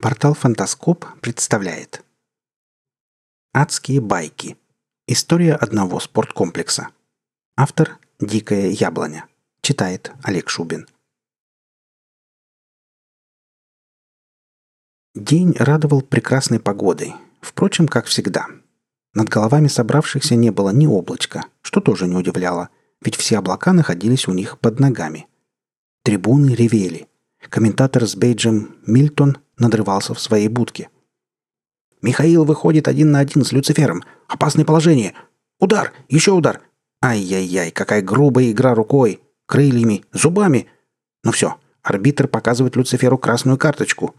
Портал «Фантаскоп» представляет Адские байки. История одного спорткомплекса. Автор «Дикая яблоня». Читает Олег Шубин. День радовал прекрасной погодой. Впрочем, как всегда. Над головами собравшихся не было ни облачка, что тоже не удивляло, ведь все облака находились у них под ногами. Трибуны ревели. Комментатор с бейджем «Мильтон» надрывался в своей будке. «Михаил выходит один на один с Люцифером. Опасное положение. Удар! Еще удар! Ай-яй-яй, какая грубая игра рукой, крыльями, зубами! Ну все, арбитр показывает Люциферу красную карточку.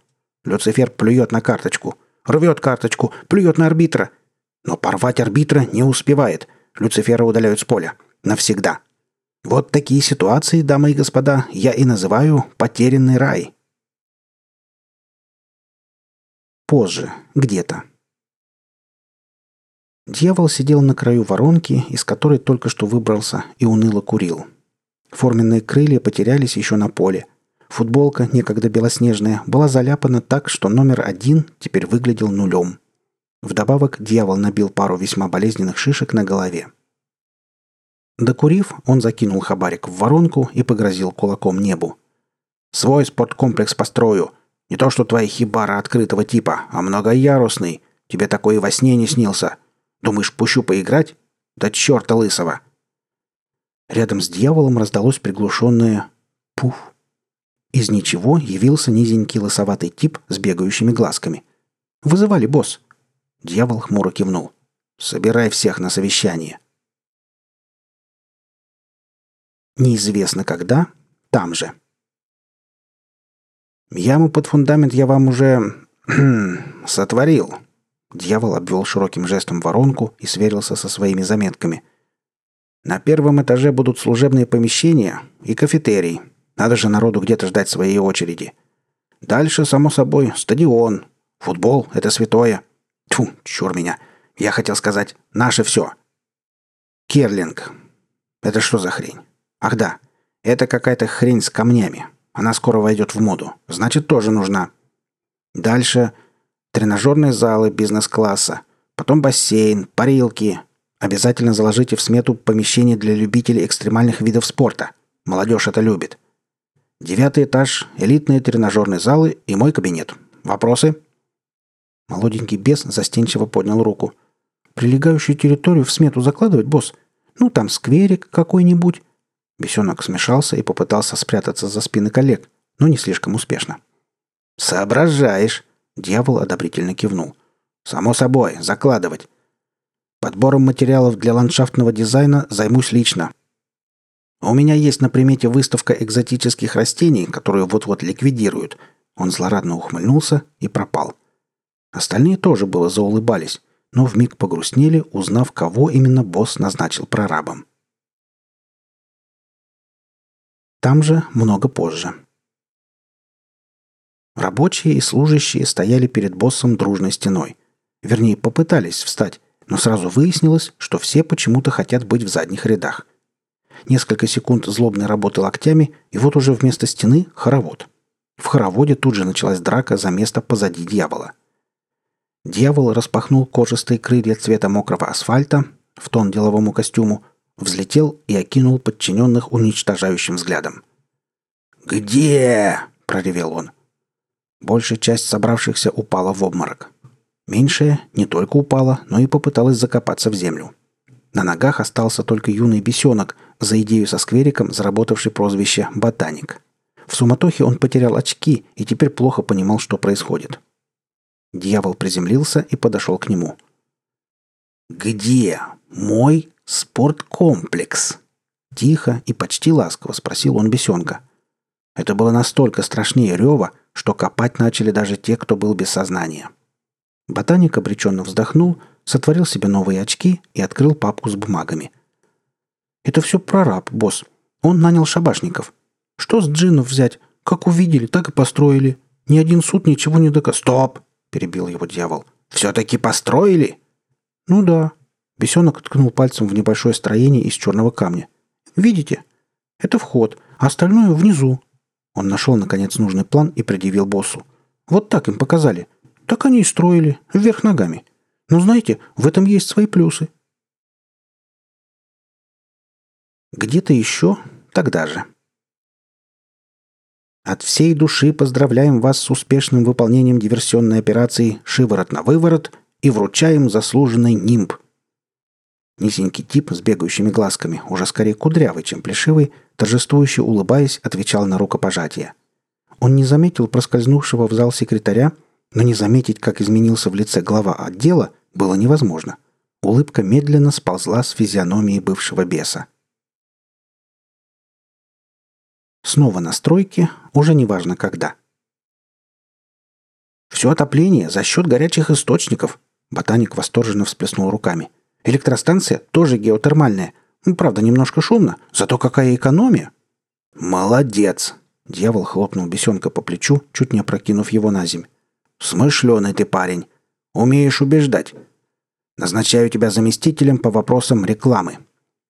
Люцифер плюет на карточку, рвет карточку, плюет на арбитра. Но порвать арбитра не успевает. Люцифера удаляют с поля. Навсегда. Вот такие ситуации, дамы и господа, я и называю «потерянный рай». Позже, где-то. Дьявол сидел на краю воронки, из которой только что выбрался, и уныло курил. Форменные крылья потерялись еще на поле. Футболка, некогда белоснежная, была заляпана так, что номер один теперь выглядел нулем. Вдобавок дьявол набил пару весьма болезненных шишек на голове. Докурив, он закинул хабарик в воронку и погрозил кулаком небу. «Свой спорткомплекс построю. Не то, что твоя хибара открытого типа, а многоярусный. Тебе такой и во сне не снился. Думаешь, пущу поиграть? Да черта лысого!» Рядом с дьяволом раздалось приглушенное «пуф». Из ничего явился низенький лысоватый тип с бегающими глазками. «Вызывали, босс!» Дьявол хмуро кивнул. «Собирай всех на совещание». Неизвестно когда, там же. Яму под фундамент я вам уже... сотворил. Дьявол обвел широким жестом воронку и сверился со своими заметками. На первом этаже будут служебные помещения и кафетерий. Надо же народу где-то ждать своей очереди. Дальше, само собой, стадион. Футбол — это святое. Тьфу, чур меня. Я хотел сказать, наше все. Керлинг. Это что за хрень? Ах да, это какая-то хрень с камнями. Она скоро войдет в моду. Значит, тоже нужна. Дальше тренажерные залы бизнес-класса. Потом бассейн, парилки. Обязательно заложите в смету помещение для любителей экстремальных видов спорта. Молодежь это любит. Девятый этаж, элитные тренажерные залы и мой кабинет. Вопросы?» Молоденький бес застенчиво поднял руку. «Прилегающую территорию в смету закладывать, босс? Ну, там скверик какой-нибудь. Бесенок смешался и попытался спрятаться за спины коллег, но не слишком успешно. «Соображаешь!» – дьявол одобрительно кивнул. «Само собой, закладывать. Подбором материалов для ландшафтного дизайна займусь лично. У меня есть на примете выставка экзотических растений, которую вот-вот ликвидируют». Он злорадно ухмыльнулся и пропал. Остальные тоже было заулыбались, но вмиг погрустнели, узнав, кого именно босс назначил прорабом. Там же много позже. Рабочие и служащие стояли перед боссом дружной стеной. Вернее, попытались встать, но сразу выяснилось, что все почему-то хотят быть в задних рядах. Несколько секунд злобной работы локтями, и вот уже вместо стены – хоровод. В хороводе тут же началась драка за место позади дьявола. Дьявол распахнул кожистые крылья цвета мокрого асфальта в тон деловому костюму, взлетел и окинул подчиненных уничтожающим взглядом. «Где?» – проревел он. Большая часть собравшихся упала в обморок. Меньшая не только упала, но и попыталась закопаться в землю. На ногах остался только юный бесенок, за идею со сквериком, заработавший прозвище «ботаник». В суматохе он потерял очки и теперь плохо понимал, что происходит. Дьявол приземлился и подошел к нему. «Где мой «Спорткомплекс?» Тихо и почти ласково спросил он бесенка. Это было настолько страшнее рева, что копать начали даже те, кто был без сознания. Ботаник обреченно вздохнул, сотворил себе новые очки и открыл папку с бумагами. «Это все прораб, босс. Он нанял шабашников. Что с джинов взять? Как увидели, так и построили. Ни один суд ничего не доказ...» «Стоп!» – перебил его дьявол. «Все-таки построили?» «Ну да», Бесенок ткнул пальцем в небольшое строение из черного камня. «Видите? Это вход, а остальное внизу». Он нашел, наконец, нужный план и предъявил боссу. Вот так им показали. Так они и строили, вверх ногами. Но знаете, в этом есть свои плюсы. Где-то еще тогда же. От всей души поздравляем вас с успешным выполнением диверсионной операции «Шиворот на выворот» и вручаем заслуженный нимб. Низенький тип с бегающими глазками, уже скорее кудрявый, чем плешивый, торжествующе улыбаясь, отвечал на рукопожатие. Он не заметил проскользнувшего в зал секретаря, но не заметить, как изменился в лице глава отдела, было невозможно. Улыбка медленно сползла с физиономии бывшего беса. Снова на стройке, уже неважно когда. «Все отопление за счет горячих источников», — ботаник восторженно всплеснул руками. «Электростанция тоже геотермальная. Ну, правда, немножко шумно, зато какая экономия!» «Молодец!» — дьявол хлопнул бесенка по плечу, чуть не опрокинув его на земь. «Смышленый ты парень. Умеешь убеждать. Назначаю тебя заместителем по вопросам рекламы.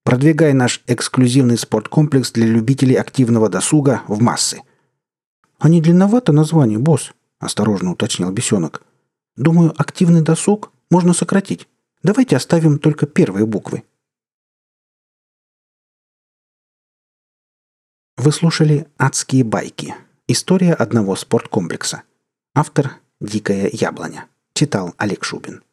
Продвигай наш эксклюзивный спорткомплекс для любителей активного досуга в массы. А не длинновато название, босс? Осторожно уточнил бесенок. Думаю, активный досуг можно сократить. Давайте оставим только первые буквы. Вы слушали «Адские байки». История одного спорткомплекса. Автор «Дикая яблоня». Читал Олег Шубин.